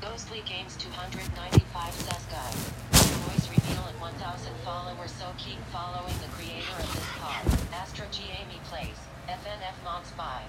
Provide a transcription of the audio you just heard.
Ghostly Games 295 says guy. Voice reveal at 1000 followers so keep following the creator of this pod. Astro G Amy plays. FNF mods by.